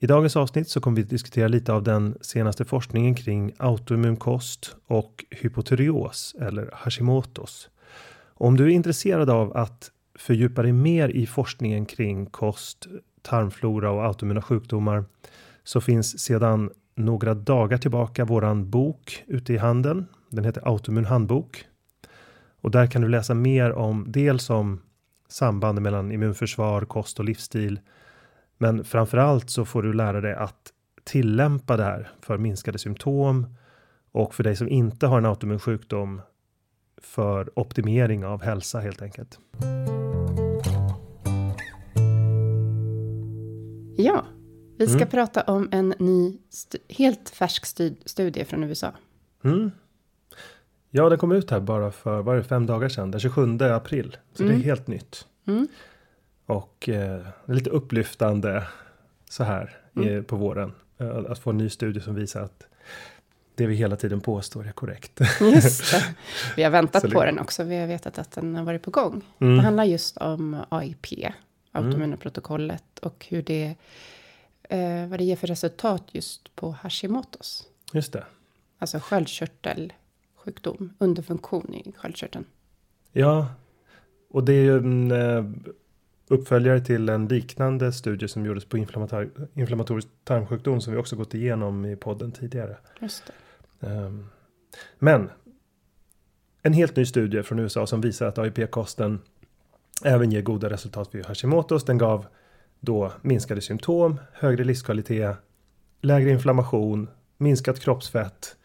I dagens avsnitt så kommer vi diskutera lite av den senaste forskningen kring autoimmun kost och hypotyreos eller Hashimotos. Om du är intresserad av att fördjupa dig mer i forskningen kring kost, tarmflora och autoimmuna sjukdomar så finns sedan några dagar tillbaka våran bok ute i handeln. Den heter Autoimmun handbok och där kan du läsa mer om dels om sambanden mellan immunförsvar, kost och livsstil men framförallt så får du lära dig att tillämpa det här för minskade symptom och för dig som inte har en autoimmun sjukdom för optimering av hälsa helt enkelt. Ja, vi ska Mm. prata om en ny, helt färsk stu- studie från USA. Mm. Ja, den kom ut här bara för var det fem dagar sedan, den 27 april. Så det är Mm. helt nytt. Mm. Och eh, lite upplyftande så här Mm. eh, på våren. Eh, att få en ny studie som visar att det vi hela tiden påstår är korrekt. Just det. Vi har väntat det- på den också. Vi har vetat att den har varit på gång. Mm. Det handlar just om AIP, autoimmuna protokollet, och hur det, eh, vad det ger för resultat just på Hashimotos. Just det. Alltså sköldkörtelsjukdom, underfunktion i sköldkörteln. Ja, och det är ju en eh, uppföljare till en liknande studie som gjordes på inflammator- inflammatorisk tarmsjukdom som vi också gått igenom i podden tidigare. Just. Ehm, Men en helt ny studie från USA som visar att AIP-kosten även ger goda resultat vid Hashimoto's. Den gav då minskade symptom, högre livskvalitet, lägre inflammation, minskat kroppsfett,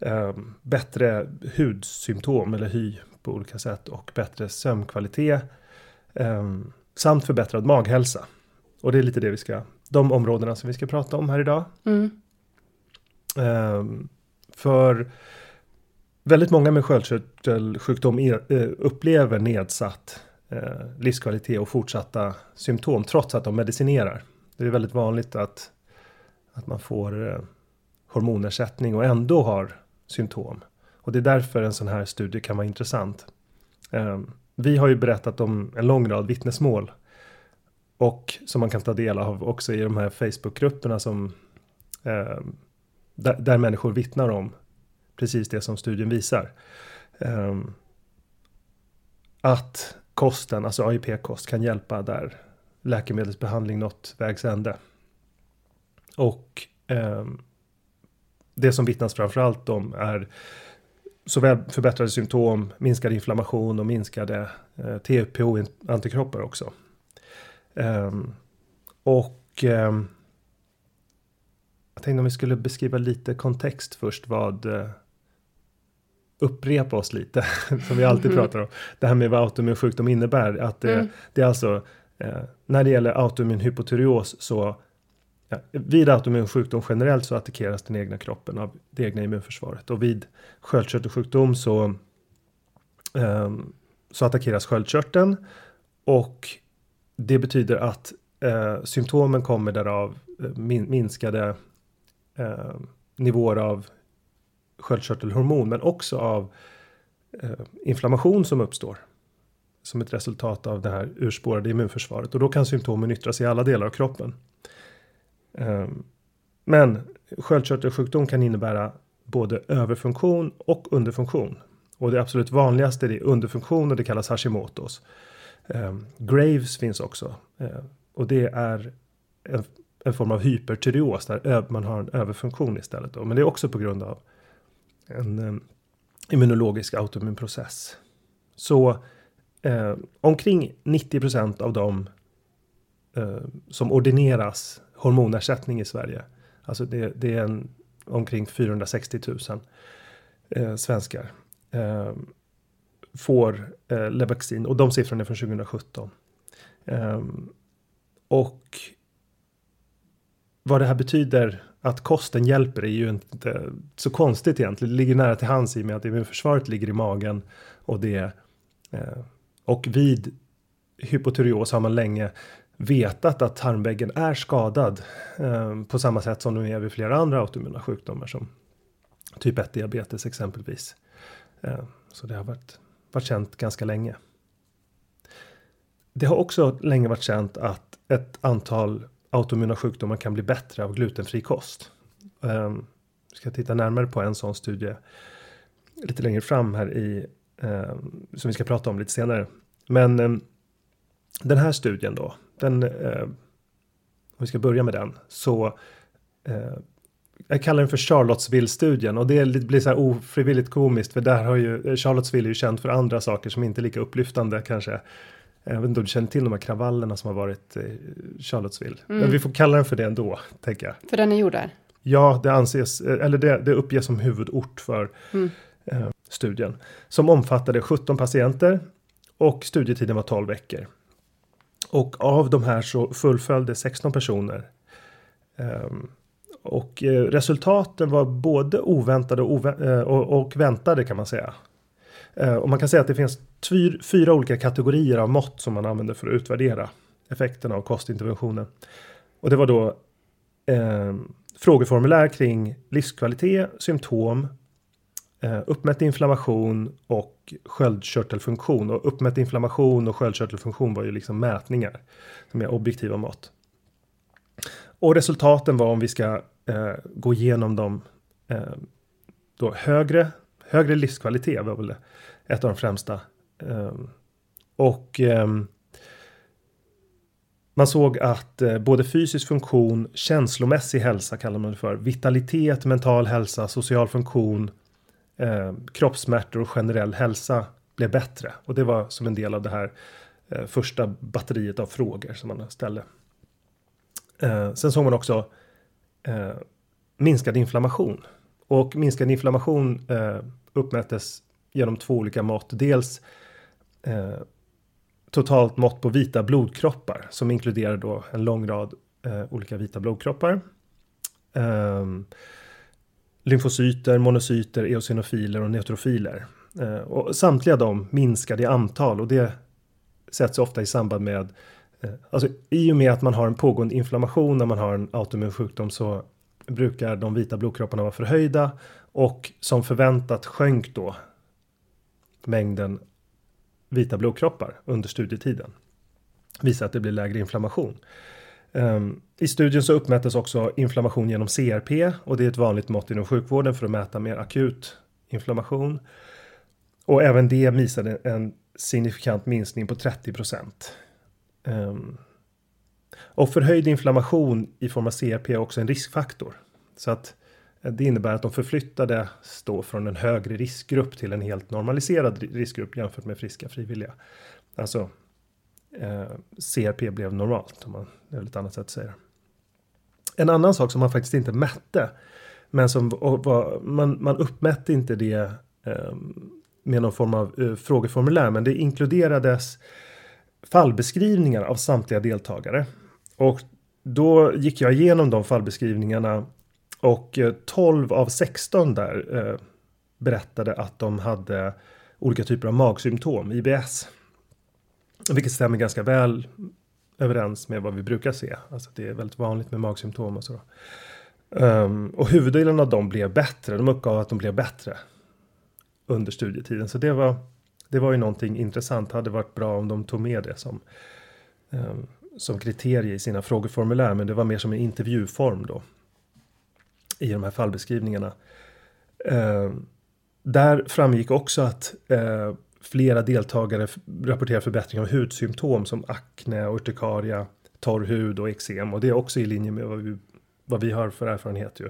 ehm, bättre hudsymptom eller hy på olika sätt och bättre sömnkvalitet ehm, samt förbättrad maghälsa. Och det är lite det vi ska, de områdena som vi ska prata om här idag. Mm. Ehm, för väldigt många med sköldkörtelsjukdom e- eh, upplever nedsatt eh, livskvalitet och fortsatta symptom trots att de medicinerar. Det är väldigt vanligt att, att man får eh, hormonersättning och ändå har symptom. Och det är därför en sån här studie kan vara intressant. Ehm, vi har ju berättat om en lång rad vittnesmål och som man kan ta del av också i de här Facebookgrupperna som eh, där, där människor vittnar om precis det som studien visar. Eh, att kosten, alltså AIP-kost, kan hjälpa där läkemedelsbehandling nått vägs ände. Och eh, det som vittnas framförallt om är såväl förbättrade symptom, minskad inflammation och minskade eh, TPO-antikroppar också. Ehm, och ehm, jag tänkte om vi skulle beskriva lite kontext först vad eh, upprepa oss lite som vi alltid pratar om. Det här med vad autoimmun sjukdom innebär. Att det, Mm. det är alltså eh, när det gäller autoimmun hypotyreos så vid autoimmun sjukdom generellt så attackeras den egna kroppen av det egna immunförsvaret. Och vid sköldkörtelsjukdom så um, så attackeras sköldkörteln. Och det betyder att uh, symptomen kommer därav eh, min, minskade uh, nivåer av sköldkörtelhormon men också av uh, inflammation som uppstår som ett resultat av det här urspårade immunförsvaret. Och då kan symptomen yttras i alla delar av kroppen. Ehm, men sköldkörtelsjukdom kan innebära både överfunktion och underfunktion. Och det absolut vanligaste är underfunktion och det kallas Hashimotos. Ehm, Graves finns också. Ehm, och det är en, en form av hypertyreos där man har en överfunktion istället. Då. Men det är också på grund av en immunologisk autoimmun process. Så eh, omkring 90% av de eh, som ordineras hormonersättning i Sverige. Alltså det, det är en, omkring 460 000 eh, svenskar. Eh, får eh, Levaxin och de siffrorna är från 2017. Eh, och vad det här betyder att kosten hjälper är ju inte så konstigt egentligen. Det ligger nära till hands i och med att immunförsvaret ligger i magen och det eh, och vid hypotyreos har man länge vetat att tarmväggen är skadad eh, på samma sätt som de är vid flera andra autoimmuna sjukdomar som typ 1 diabetes exempelvis. Eh, så det har varit, varit känt ganska länge. Det har också länge varit känt att ett antal autoimmuna sjukdomar kan bli bättre av glutenfri kost. Um, vi ska titta närmare på en sån studie lite längre fram här i eh, som vi ska prata om lite senare. Men eh, den här studien då, den uh, om vi ska börja med den så uh, jag kallar den för Charlottesville-studien och det blir så här ofrivilligt komiskt för där har ju Charlottesville är ju känt för andra saker som inte är lika upplyftande kanske. Jag vet inte om du känner till de här kravallerna som har varit i Charlottesville. Men vi får kalla den för det ändå, tänker jag. För den är gjord där. Ja, det anses, eller det, det uppges som huvudort för eh, studien. Som omfattade 17 patienter och studietiden var 12 veckor. Och av de här så fullföljde 16 personer. Um, och eh, resultaten var både oväntade och, ovä- eh, och, och väntade kan man säga. Eh, och man kan säga att det finns fyr, fyra olika kategorier av mått som man använder för att utvärdera effekterna av kostinterventionen. Och det var då eh, frågeformulär kring livskvalitet, symptom, Eh, uppmätt inflammation och sköldkörtelfunktion. Och uppmätt inflammation och sköldkörtelfunktion var ju liksom mätningar som är objektiva mått. Och resultaten var om vi ska eh, gå igenom dem eh, då högre, högre livskvalitet var väl ett av de främsta. Eh, och ehm, man såg att eh, både fysisk funktion, känslomässig hälsa kallar man det för, vitalitet, mental hälsa, social funktion, eh, kroppssmärtor och generell hälsa blev bättre. Och det var som en del av det här eh, första batteriet av frågor som man ställde. Eh, sen såg man också eh, minskad inflammation. Och minskad inflammation eh, uppmättes genom två olika mått. Dels eh, totalt mått på vita blodkroppar som inkluderar då en lång rad eh, olika vita blodkroppar. Um, lymfocyter, monocyter, eosinofiler och neutrofiler. Eh, och samtliga de minskade i antal och det sätts ofta i samband med eh, Alltså i och med att man har en pågående inflammation när man har en autoimmun sjukdom så brukar de vita blodkropparna vara förhöjda och som förväntat sjönk då mängden vita blodkroppar under studietiden. Visar att det blir lägre inflammation. Ehm, I studien så uppmättes också inflammation genom CRP och det är ett vanligt mått inom sjukvården för att mäta mer akut inflammation. Och även det visade en signifikant minskning på 30 procent. Ehm, och förhöjd inflammation i form av CRP är också en riskfaktor. Så att eh, det innebär att de förflyttade står från en högre riskgrupp till en helt normaliserad riskgrupp jämfört med friska frivilliga. Alltså eh, CRP blev normalt om man det är ett annat sätt att säga det. En annan sak som man faktiskt inte mätte men som var, man, man uppmätte inte det eh, med någon form av eh, frågeformulär men det inkluderades fallbeskrivningar av samtliga deltagare. Och då gick jag igenom de fallbeskrivningarna och eh, 12 av 16 där eh, berättade att de hade olika typer av magsymptom, IBS. Vilket stämmer ganska väl överens med vad vi brukar se. Alltså det är väldigt vanligt med magsymptom och så. Um, och huvuddelen av dem blev bättre. De uppgav att de blev bättre under studietiden. Så det var, det var ju någonting intressant. Det hade varit bra om de tog med det som, um, som kriterie i sina frågeformulär. Men det var mer som en intervjuform då i de här fallbeskrivningarna. Um, där framgick också att uh, flera deltagare rapporterar förbättring av hudsymptom som akne, urtikaria, torr hud och eksem. Och det är också i linje med vad vi, vad vi har för erfarenhet ju.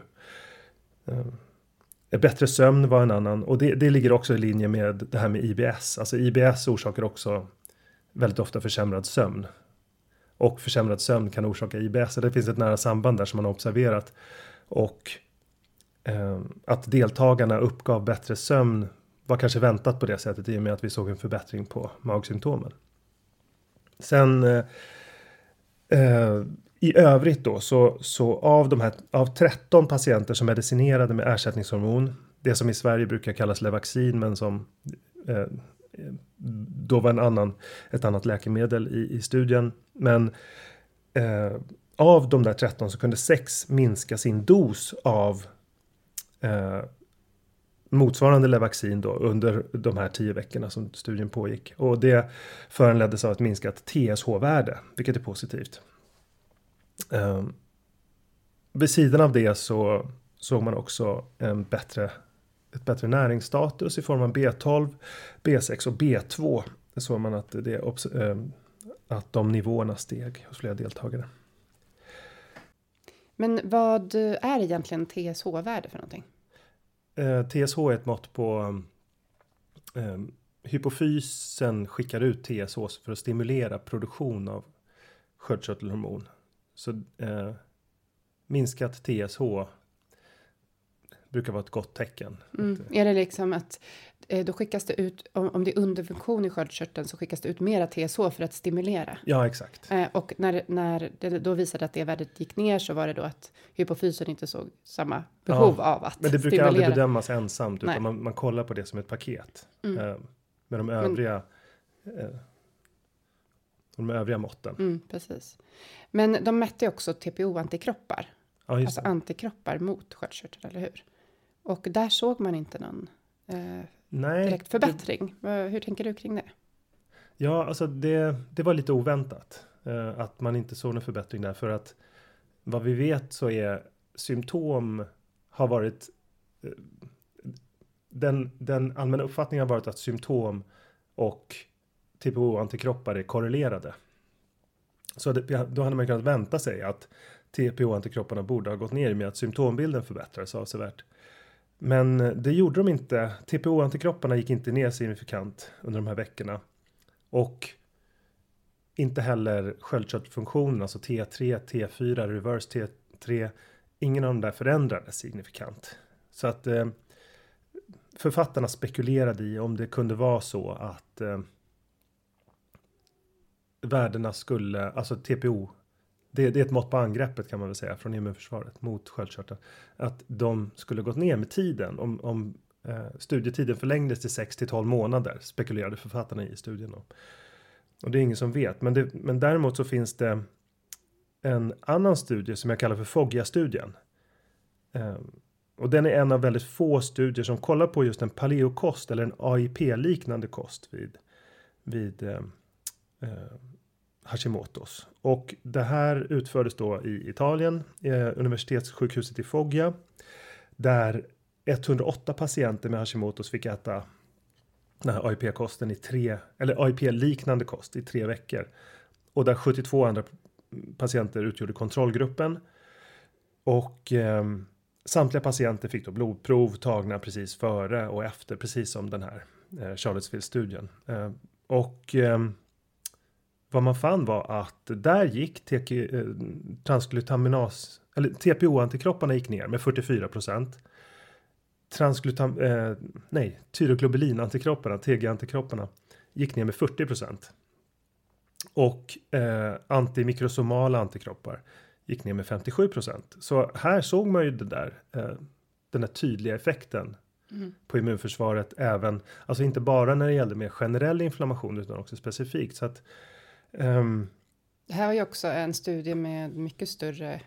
Eh, bättre sömn var en annan och det, det ligger också i linje med det här med IBS. Alltså IBS orsakar också väldigt ofta försämrad sömn. Och försämrad sömn kan orsaka IBS. Så det finns ett nära samband där som man har observerat. Och eh, att deltagarna uppgav bättre sömn var kanske väntat på det sättet i och med att vi såg en förbättring på magsymptomen. Sen eh, eh i övrigt då så, så av de här av 13 patienter som medicinerade med ersättningshormon, det som i Sverige brukar kallas Levaxin men som eh, då var en annan, ett annat läkemedel i, i studien. Men eh, av de där 13 så kunde 6 minska sin dos av eh, motsvarande Levaxin då under de här tio veckorna som studien pågick. Och det föranleddes av ett minskat TSH-värde, vilket är positivt. Eh, vid sidan av det så såg man också en bättre, ett bättre näringsstatus i form av B12, B6 och B2. Det såg man att, det, eh, att de nivåerna steg hos flera deltagare. Men vad är egentligen TSH-värde för någonting? Eh, TSH är ett mått på eh, hypofysen skickar ut TSH för att stimulera produktion av sköldkörtelhormon. Så eh, minskat TSH brukar vara ett gott tecken. Mm. Är det liksom att eh, då skickas det ut om, om det är underfunktion i sköldkörteln så skickas det ut mera TSH för att stimulera? Ja, exakt. Eh, och när, när det då visade att det värdet gick ner så var det då att hypofysen inte såg samma behov ja, av att Men det brukar stimulera. aldrig bedömas ensamt utan man, man, kollar på det som ett paket. Mm. Eh, med de övriga. Men, eh, de övriga måtten. Mm, precis. Men de mätte ju också TPO-antikroppar. Ja, Alltså det. antikroppar mot sköldkörteln, eller hur? Och där såg man inte någon eh, Nej, direkt förbättring. Vad- Hur tänker du kring det? Ja, alltså det, det var lite oväntat eh, att man inte såg någon förbättring där för att vad vi vet så är symptom har varit eh, den, den allmänna uppfattningen har varit att symptom och TPO-antikroppar är korrelerade. Så det, då hade man kunnat vänta sig att TPO-antikropparna borde ha gått ner med att symptombilden förbättrades avsevärt. Men det gjorde de inte. TPO-antikropparna gick inte ner signifikant under de här veckorna. Och inte heller sköldkörtelfunktionen, alltså T3, T4, reverse T3. Ingen av de där förändrades signifikant. Så att eh, författarna spekulerade i om det kunde vara så att eh, värdena skulle, alltså TPO, det, det är ett mått på angreppet kan man väl säga från immunförsvaret mot sköldkörteln. Att de skulle gått ner med tiden om, om eh, studietiden förlängdes till 6 till 12 månader spekulerade författarna i studien om. Och det är ingen som vet, men, det, men däremot så finns det en annan studie som jag kallar för Foggia-studien. Eh, och den är en av väldigt få studier som kollar på just en paleokost eller en AIP-liknande kost vid, vid eh, eh, Hashimotos. Och det här utfördes då i Italien, eh, universitetssjukhuset i Foggia. Där 108 patienter med Hashimotos fick äta den här AIP-kosten i tre, eller AIP-liknande kost i tre veckor. Och där 72 andra patienter utgjorde kontrollgruppen. Och eh, samtliga patienter fick då blodprov tagna precis före och efter, precis som den här eh, Charlottesville-studien. Eh, och eh, vad man fann var att där gick TK, eh, transglutaminas, eller TPO-antikropparna gick ner med 44 procent. Transglutam, eh, nej, tyroglobulinantikropparna, TG-antikropparna, gick ner med 40 procent. Och eh, antimikrosomala antikroppar gick ner med 57 procent. Så här såg man ju det där, eh, den här tydliga effekten på immunförsvaret även, alltså inte bara när det gällde mer generell inflammation utan också specifikt. Så att ehm, Det här var ju också en studie med mycket större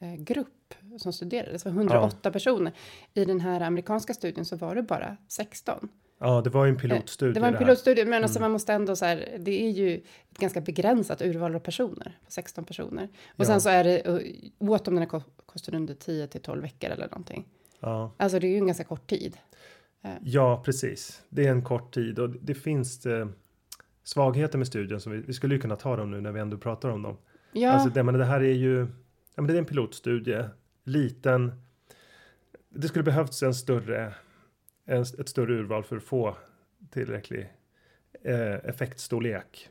eh, grupp som studerades. Det var 108 personer. I den här amerikanska studien så var det bara 16. ja, det var ju en pilotstudie. Eh, Det var en. Mm. pilotstudie, men alltså man måste ändå så här, det är ju ett ganska begränsat urval av personer, 16 personer. Och Ja. sen så är det, åt om den här ko- kostar under 10 till 12 veckor eller någonting. Ja. Alltså det är ju en ganska kort tid. Ja, precis. Det är en kort tid och det finns eh, svagheter med studien som vi, vi skulle ju kunna ta dem nu när vi ändå pratar om dem. Ja, Alltså det, men det här är ju, ja men det är en pilotstudie, liten. Det skulle behövts en större, en, ett större urval för att få tillräcklig eh, effektstorlek.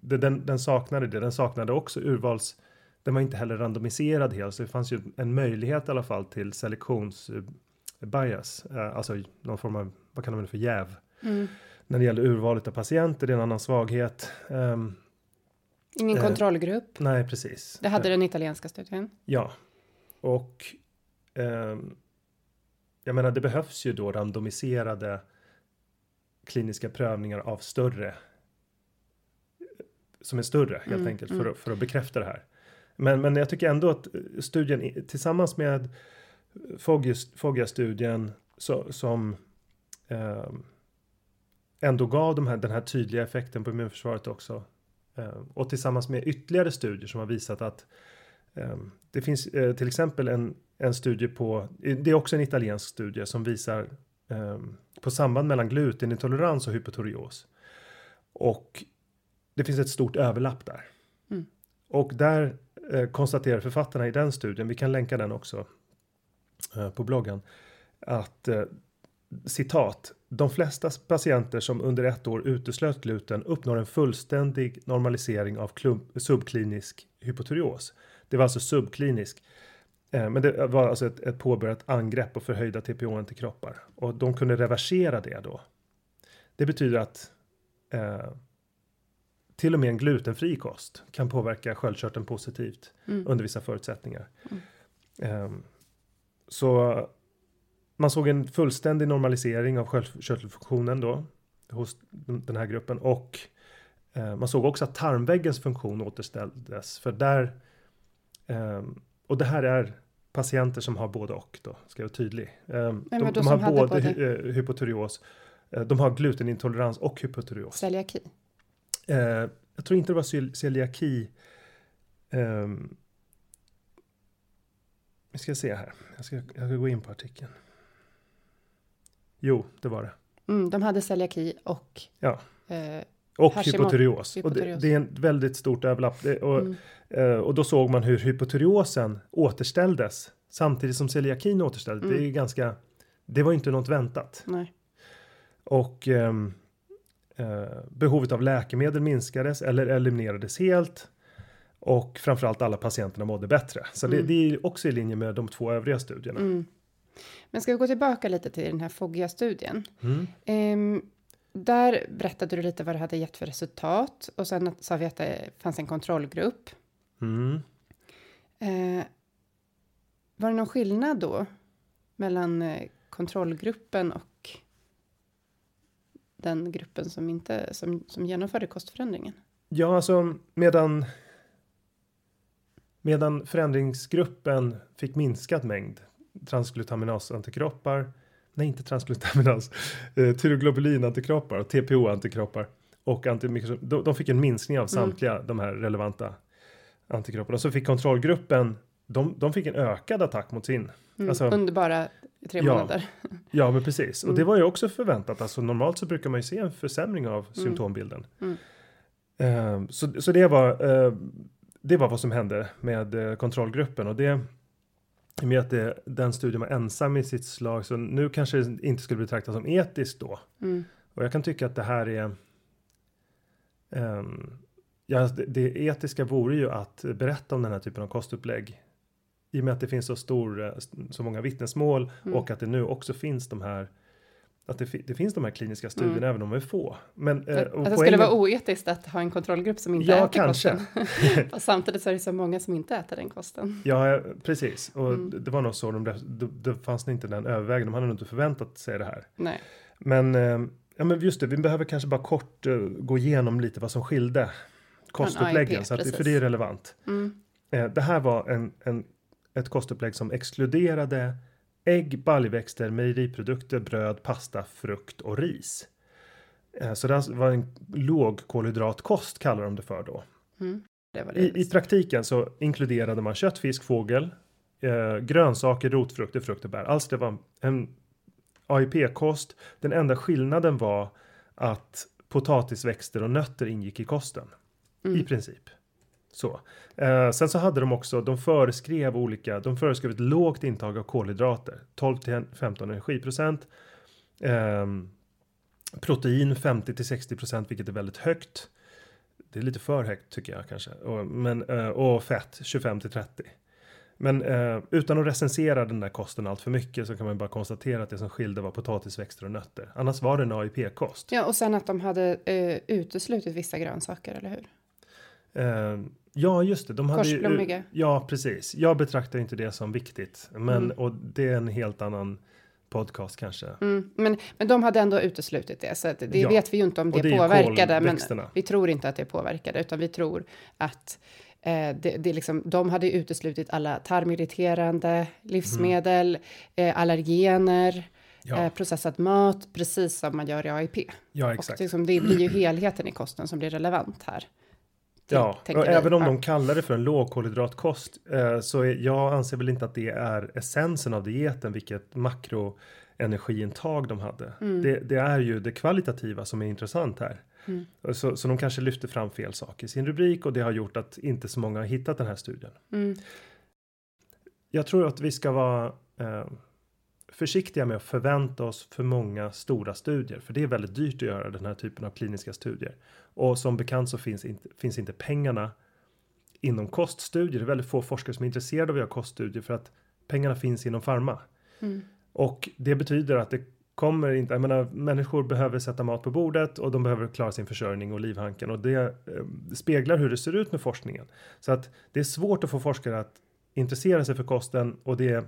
Det- Den, den saknade det, den saknade också urvals, den var inte heller randomiserad helt, så det fanns ju en möjlighet i alla fall till selektions eh, eh, alltså någon form av, vad kallar man det för, jäv. mm. När det gäller urvalet av patienter, det är en annan svaghet. Ehm, ingen eh, kontrollgrupp. nej, precis. Det hade den italienska studien. Ja, och ehm, jag menar det behövs ju då randomiserade kliniska prövningar av större som är större helt Mm, enkelt mm. för, för att bekräfta det här. Men, men jag tycker ändå att eh, studien tillsammans med Foggia- Foggia-studien som ehm, ändå gav de här, den här tydliga effekten på immunförsvaret också. Ehm, och tillsammans med ytterligare studier som har visat att ehm, det finns eh, till exempel en, en studie på, det är också en italiensk studie som visar på samband mellan glutenintolerans och hypotyreos. Och det finns ett stort överlapp där. Mm. Och där eh, konstaterar författarna i den studien, vi kan länka den också eh, på bloggen, att eh, citat, de flesta patienter som under ett år uteslöt gluten uppnår en fullständig normalisering av subklinisk hypotyreos. Det var alltså subklinisk. Eh, men det var alltså ett, ett påbörjat angrepp på förhöjda TPO-antikroppar. Och de kunde reversera det då. Det betyder att eh, till och med en glutenfri kost kan påverka sköldkörteln positivt Mm. under vissa förutsättningar. Ehm, så man såg en fullständig normalisering av sköldkörtelfunktionen då hos den här gruppen och Eh, man såg också att tarmväggens funktion återställdes. För där, eh, och det här är patienter som har både och då, ska jag vara tydlig. Eh, de, de har både, både? Hy hypotyreos, eh, de har glutenintolerans och hypotyreos. Celiaki? Eh, jag tror inte det var celiaki. Um, vi ska se här. Jag ska, jag ska gå in på artikeln. Jo, det var det. Mm, de hade celiaki och ja. eh, och hypotyreos. Och det, det, är ett väldigt stort överlapp. Det, och, mm. eh, och då såg man hur hypotyreosen återställdes samtidigt som celiakin återställdes. Mm. Det är ganska. Det var inte något väntat. Nej. Och eh, eh, behovet av läkemedel minskades eller eliminerades helt. Och framförallt alla patienterna mådde bättre. Så mm. det, det, är också i linje med de två övriga studierna. Mm. Men ska vi gå tillbaka lite till den här Foggia-studien. Um, där berättade du lite vad det hade gett för resultat och sen sa vi att det fanns en kontrollgrupp. Mm. Uh, var det någon skillnad då mellan uh, kontrollgruppen och den gruppen som inte som, som genomförde kostförändringen? Ja, alltså medan Medan förändringsgruppen fick minskat mängd transglutaminasantikroppar, nej inte transglutaminas, eh, tyroglobulinantikroppar och TPO-antikroppar och de, de fick en minskning av mm. samtliga mm. de här relevanta antikropparna. Så fick kontrollgruppen, de, de fick en ökad attack mot sin. Mm, alltså, under bara tre ja, månader. Ja, men precis. Mm. Och det var ju också förväntat. Alltså normalt så brukar man ju se en försämring av mm. symptombilden. Uh, så, så det var uh, det var vad som hände med uh, kontrollgruppen och det i och med att det, den studien var ensam i sitt slag så nu kanske det inte skulle betraktas som etiskt då. Mm. Och jag kan tycka att det här är um, ja, det, det, etiska vore ju att berätta om den här typen av kostupplägg. I och med att det finns så stor, eh, så många vittnesmål mm. och att det nu också finns de här att det, det, finns de här kliniska studierna mm. även om de är få. Men, eh, att det skulle vara oetiskt att ha en kontrollgrupp som inte ja, äter kanske. kosten. samtidigt så är det så många som inte äter den kosten. Ja, precis. Och mm. det var nog så, de, det, det fanns inte den övervägen, de hade nog inte förväntat sig det här. Nej. Men, eh, ja, men just det, vi behöver kanske bara kort uh, gå igenom lite vad som skilde kostuppläggen, AIP, så att, för det är relevant. Mm. Eh, det här var en, en, ett kostupplägg som exkluderade ägg, baljväxter, mejeriprodukter, bröd, pasta, frukt och ris. Eh, så det var en låg kolhydratkost kallar de det för då. Mm, det det I, I, praktiken så inkluderade man kött, fisk, fågel, eh, grönsaker, rotfrukter, frukt och bär. Alltså det var en AIP-kost. Den enda skillnaden var att potatisväxter och nötter ingick i kosten. Mm. I princip. Så. Eh, sen så hade de också, de föreskrev olika, de föreskrev ett lågt intag av kolhydrater, 12 till 15 energiprocent. Eh, protein 50 till 60 procent, vilket är väldigt högt. Det är lite för högt tycker jag kanske. Och, men, eh, och fett 25 till 30. Men eh, utan att recensera den där kosten allt för mycket så kan man bara konstatera att det som skilde var potatisväxter och nötter. Annars var det en AIP-kost. Ja, och sen att de hade eh, uteslutit vissa grönsaker, eller hur? Eh, Ja, just det. De hade ju, ja, precis. Jag betraktar inte det som viktigt, men mm. och det är en helt annan podcast kanske. Mm, men, men de hade ändå uteslutit det, så det ja. vet vi ju inte om det, det påverkade, men vi tror inte att det påverkade, utan vi tror att eh, det, det liksom, de hade uteslutit alla tarmirriterande livsmedel, mm. eh, allergener, ja. eh, processad mat, precis som man gör i AIP. Ja, exakt. Och liksom, det blir ju helheten i kosten som blir relevant här. Ja, och även om de kallar det för en lågkolhydratkost eh, så är, jag anser väl inte att det är essensen av dieten, vilket makroenergiintag de hade. Mm. Det, det, är ju det kvalitativa som är intressant här. Mm. Så, så de kanske lyfter fram fel saker i sin rubrik och det har gjort att inte så många har hittat den här studien. Mm. Jag tror att vi ska vara eh, försiktiga med att förvänta oss för många stora studier, för det är väldigt dyrt att göra den här typen av kliniska studier. Och som bekant så finns inte, finns inte pengarna inom koststudier. Det är väldigt få forskare som är intresserade av att göra koststudier för att pengarna finns inom farma. Mm. Och det betyder att det kommer inte, jag menar människor behöver sätta mat på bordet och de behöver klara sin försörjning och livhanken och det eh, speglar hur det ser ut med forskningen. Så att det är svårt att få forskare att intressera sig för kosten och det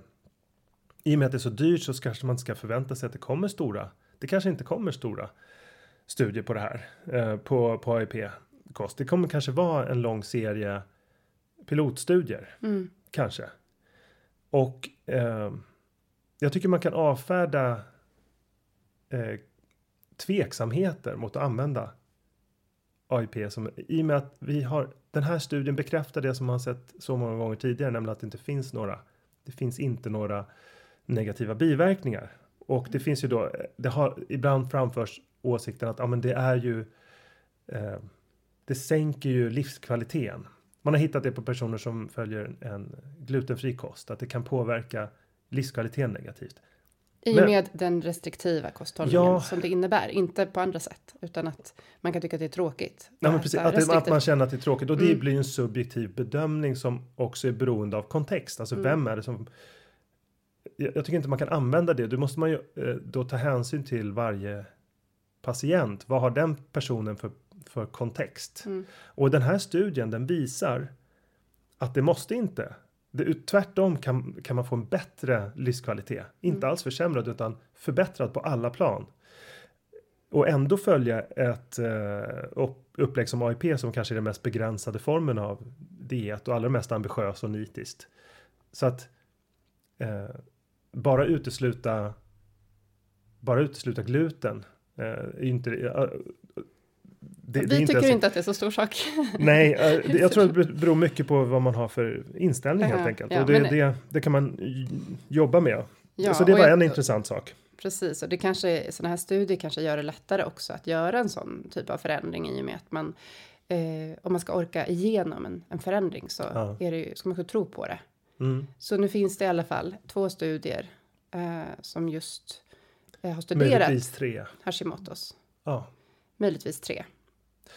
i och med att det är så dyrt så kanske man inte ska förvänta sig att det kommer stora. Det kanske inte kommer stora studier på det här eh, på, på AIP. kost. Det kommer kanske vara en lång serie pilotstudier. Mm. Kanske. Och eh, jag tycker man kan avfärda eh, tveksamheter mot att använda AIP som i och med att vi har den här studien bekräftar det som man sett så många gånger tidigare, nämligen att det inte finns några. Det finns inte några negativa biverkningar och det finns ju då. Det har ibland framförs åsikten att ja, men det är ju. Eh, det sänker ju livskvaliteten. Man har hittat det på personer som följer en glutenfri kost att det kan påverka livskvaliteten negativt. I och med den restriktiva kosthållningen ja, som det innebär, inte på andra sätt, utan att man kan tycka att det är tråkigt. Ja, men precis, att, det, att, man känner att det är tråkigt och det mm. blir en subjektiv bedömning som också är beroende av kontext. Alltså mm. vem är det som? Jag, jag, tycker inte man kan använda det. Då måste man ju eh, då ta hänsyn till varje patient. Vad har den personen för, för kontext? Mm. Och den här studien, den visar att det måste inte det, tvärtom kan, kan man få en bättre livskvalitet. Mm. Inte alls försämrad utan förbättrad på alla plan. Och ändå följa ett uh, upplägg som AIP som kanske är den mest begränsade formen av diet och allra mest ambitiös och nitiskt. Så att uh, bara utesluta bara utesluta gluten uh, är inte det, vi det tycker inte, inte att det är så stor sak. Nej, eh, jag tror att det beror mycket på vad man har för inställning helt enkelt. Ja, och det, det, det, kan man jobba med. Ja, så det var jag, en intressant sak. Precis, och det kanske sådana här studier kanske gör det lättare också att göra en sån typ av förändring i och med att man eh, om man ska orka igenom en, en förändring så ja. är det ju, ska man kunna tro på det. Mm. Så nu finns det i alla fall två studier eh, som just eh, har studerat Möjligtvis tre. Hashimotos. Ja. Möjligtvis tre.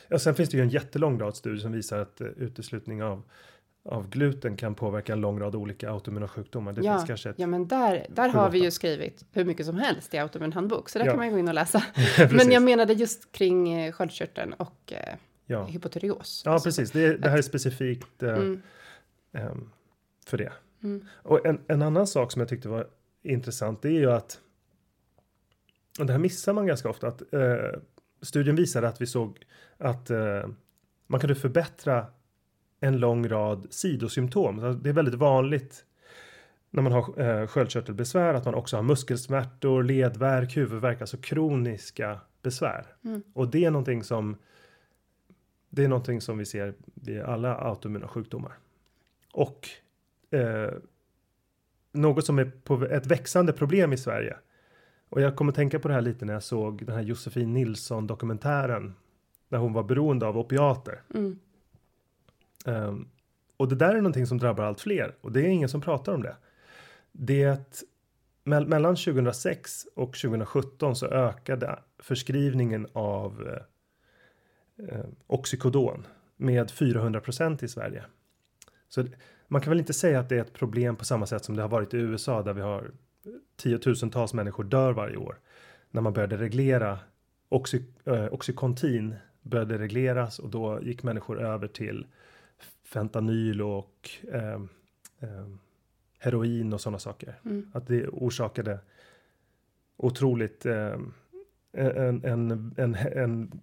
Ja, sen finns det ju en jättelång rad studier som visar att uh, uteslutning av av gluten kan påverka en lång rad olika autoimmuna sjukdomar. Det ja, finns kanske ett ja, men där, där har vi ju skrivit hur mycket som helst i autoimmun handbok, så där ja. kan man ju gå in och läsa. men jag menade just kring eh, sköldkörteln och eh, ja. hypotyreos. Ja, precis. Det, det här är specifikt eh, mm. För det. Mm. Och en, en annan sak som jag tyckte var intressant, det är ju att och det här missar man ganska ofta, att eh, studien visade att vi såg att eh, man kunde förbättra en lång rad sidosymptom. Det är väldigt vanligt när man har eh, sköldkörtelbesvär att man också har muskelsmärtor, ledvärk, huvudvärk, alltså kroniska besvär. Mm. Och det är någonting som det är någonting som vi ser vid alla autoimmuna sjukdomar. Och eh, något som är på ett växande problem i Sverige och jag kommer tänka på det här lite när jag såg den här Josefin Nilsson dokumentären. När hon var beroende av opiater. Mm. Um, och det där är någonting som drabbar allt fler och det är ingen som pratar om det. Det me mellan 2006 och 2017 så ökade förskrivningen av eh, eh oxycodon med 400% i Sverige. Så man kan väl inte säga att det är ett problem på samma sätt som det har varit i USA där vi har tiotusentals människor dör varje år. När man började reglera oxy, äh, Oxycontin började regleras och då gick människor över till fentanyl och äh, äh, heroin och sådana saker. Mm. Att det orsakade otroligt en, en, en, en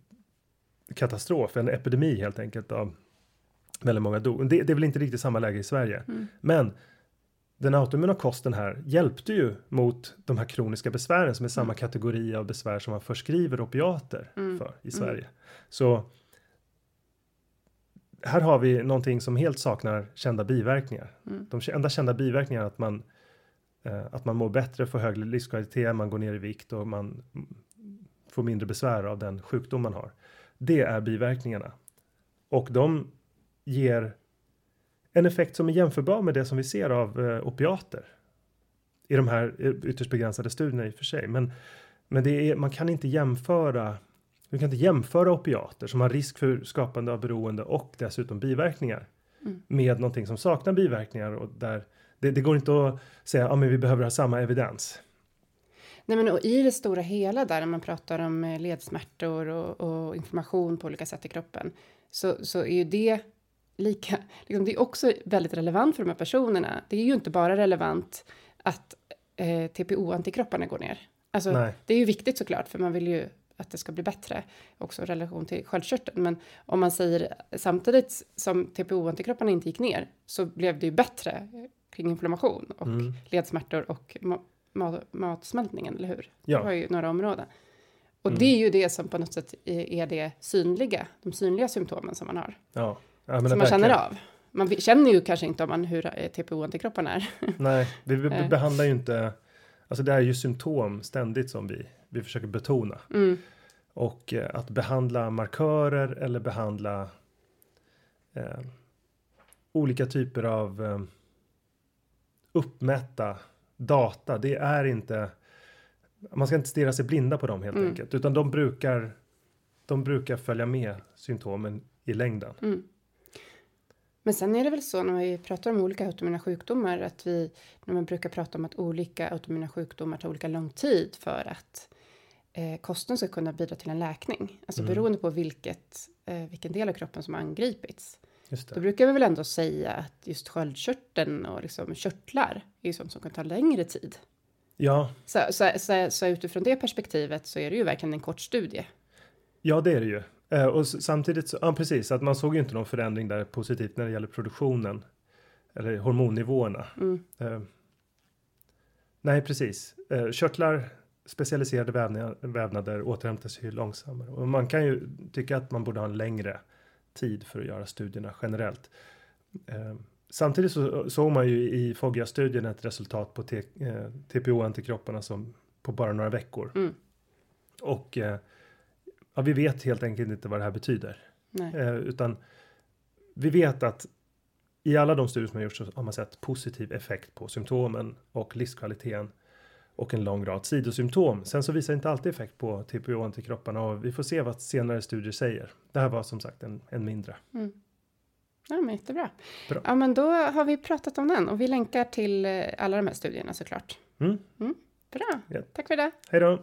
katastrof, en epidemi helt enkelt av väldigt många dog. Det, det är väl inte riktigt samma läge i Sverige. Mm. Men den autoimmuna kosten här hjälpte ju mot de här kroniska besvären som är samma mm. kategori av besvär som man förskriver opiater mm. för i Sverige. Mm. Så här har vi någonting som helt saknar kända biverkningar. Mm. De enda kända biverkningarna är att man eh, att man mår bättre, får högre livskvalitet, man går ner i vikt och man får mindre besvär av den sjukdom man har. Det är biverkningarna och de ger en effekt som är jämförbar med det som vi ser av eh, opiater. I de här eh, ytterst begränsade studierna i och för sig. Men, men det är, man kan inte jämföra du kan inte jämföra opiater som har risk för skapande av beroende och dessutom biverkningar mm. med någonting som saknar biverkningar och där det, det går inte att säga att ah, vi behöver ha samma evidens. Nej, men och i det stora hela där när man pratar om eh, ledsmärtor och, och information på olika sätt i kroppen så, så är ju det lika, liksom, det är också väldigt relevant för de här personerna. Det är ju inte bara relevant att eh, TPO-antikropparna går ner. Alltså, Nej. det är ju viktigt såklart, för man vill ju att det ska bli bättre, också i relation till sköldkörteln. Men om man säger samtidigt som TPO-antikropparna inte gick ner så blev det ju bättre kring inflammation och mm. ledsmärtor och ma ma matsmältningen, eller hur? Ja. Det var ju några områden. Och mm. det är ju det som på något sätt är det synliga, de synliga symptomen som man har. Ja. Ja som man känner av. Man känner ju kanske inte om man hur eh, TPO-antikropparna är. Nej, vi, vi eh. behandlar ju inte, alltså det är ju symptom ständigt som vi, vi försöker betona. Mm. Och eh, att behandla markörer eller behandla eh, olika typer av eh, uppmätta data, det är inte man ska inte stirra sig blinda på dem helt mm. enkelt, utan de brukar de brukar följa med symptomen i längden. Mm. Men sen är det väl så när vi pratar om olika autoimmuna sjukdomar att vi, när man brukar prata om att olika autoimmuna sjukdomar tar olika lång tid för att eh, kosten ska kunna bidra till en läkning. Alltså mm. beroende på vilket, eh, vilken del av kroppen som har angripits. Då brukar vi väl ändå säga att just sköldkörteln och liksom körtlar är sånt som kan ta längre tid. Ja. Så, så, så, så, utifrån det perspektivet så är det ju verkligen en kort studie. Ja, det är det ju. Eh, och samtidigt så, ja precis, att man såg ju inte någon förändring där positivt när det gäller produktionen. Eller hormonnivåerna. Mm. Eh, nej, precis. Eh, körtlar, specialiserade vävnader, vävnader återhämtar ju långsammare. Och man kan ju tycka att man borde ha en längre tid för att göra studierna generellt. Samtidigt så såg man ju i Foggia-studien ett resultat på TPO-antikropparna som på bara några veckor. Mm. Och ja, vi vet helt enkelt inte vad det här betyder. Eh, utan vi vet att i alla de studier som har gjorts så har man sett positiv effekt på symptomen och livskvaliteten och en lång rad sidosymptom. Sen så visar inte alltid effekt på TPO-antikropparna och vi får se vad senare studier säger. Det här var som sagt en, en mindre. Mm. Ja, men jättebra. Bra. Ja, men då har vi pratat om den och vi länkar till eh, alla de här studierna såklart. Mm. Mm. Bra, yeah. tack för det. Hej då.